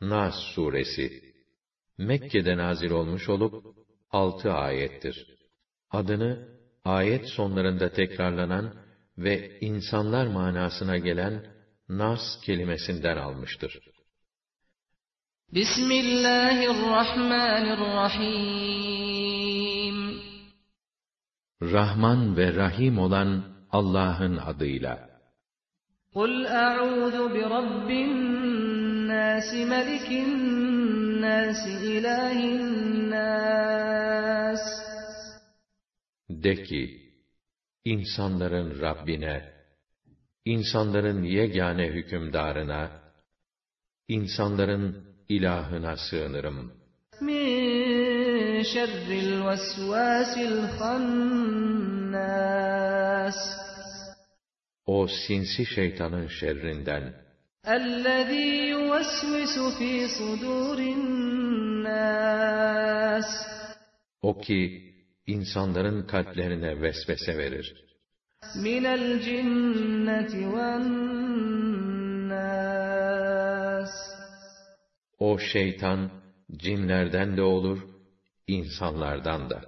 Nas suresi Mekke'de nazil olmuş olup altı ayettir. Adını ayet sonlarında tekrarlanan ve insanlar manasına gelen Nas kelimesinden almıştır. Bismillahirrahmanirrahim Rahman ve Rahim olan Allah'ın adıyla. قُلْ أَعُوذُ بِرَبِّ النَّاسِ مَلِكِ النَّاسِ إِلَٰهِ النَّاسِ De ki, insanların Rabbine, insanların yegane hükümdarına, insanların ilahına sığınırım. Min şerril vesvasil hannas o sinsi şeytanın şerrinden. اَلَّذ۪ي يُوَسْوِسُ ف۪ي صُدُورِ النَّاسِ O ki, insanların kalplerine vesvese verir. مِنَ الْجِنَّةِ وَالنَّاسِ O şeytan, cinlerden de olur, insanlardan da.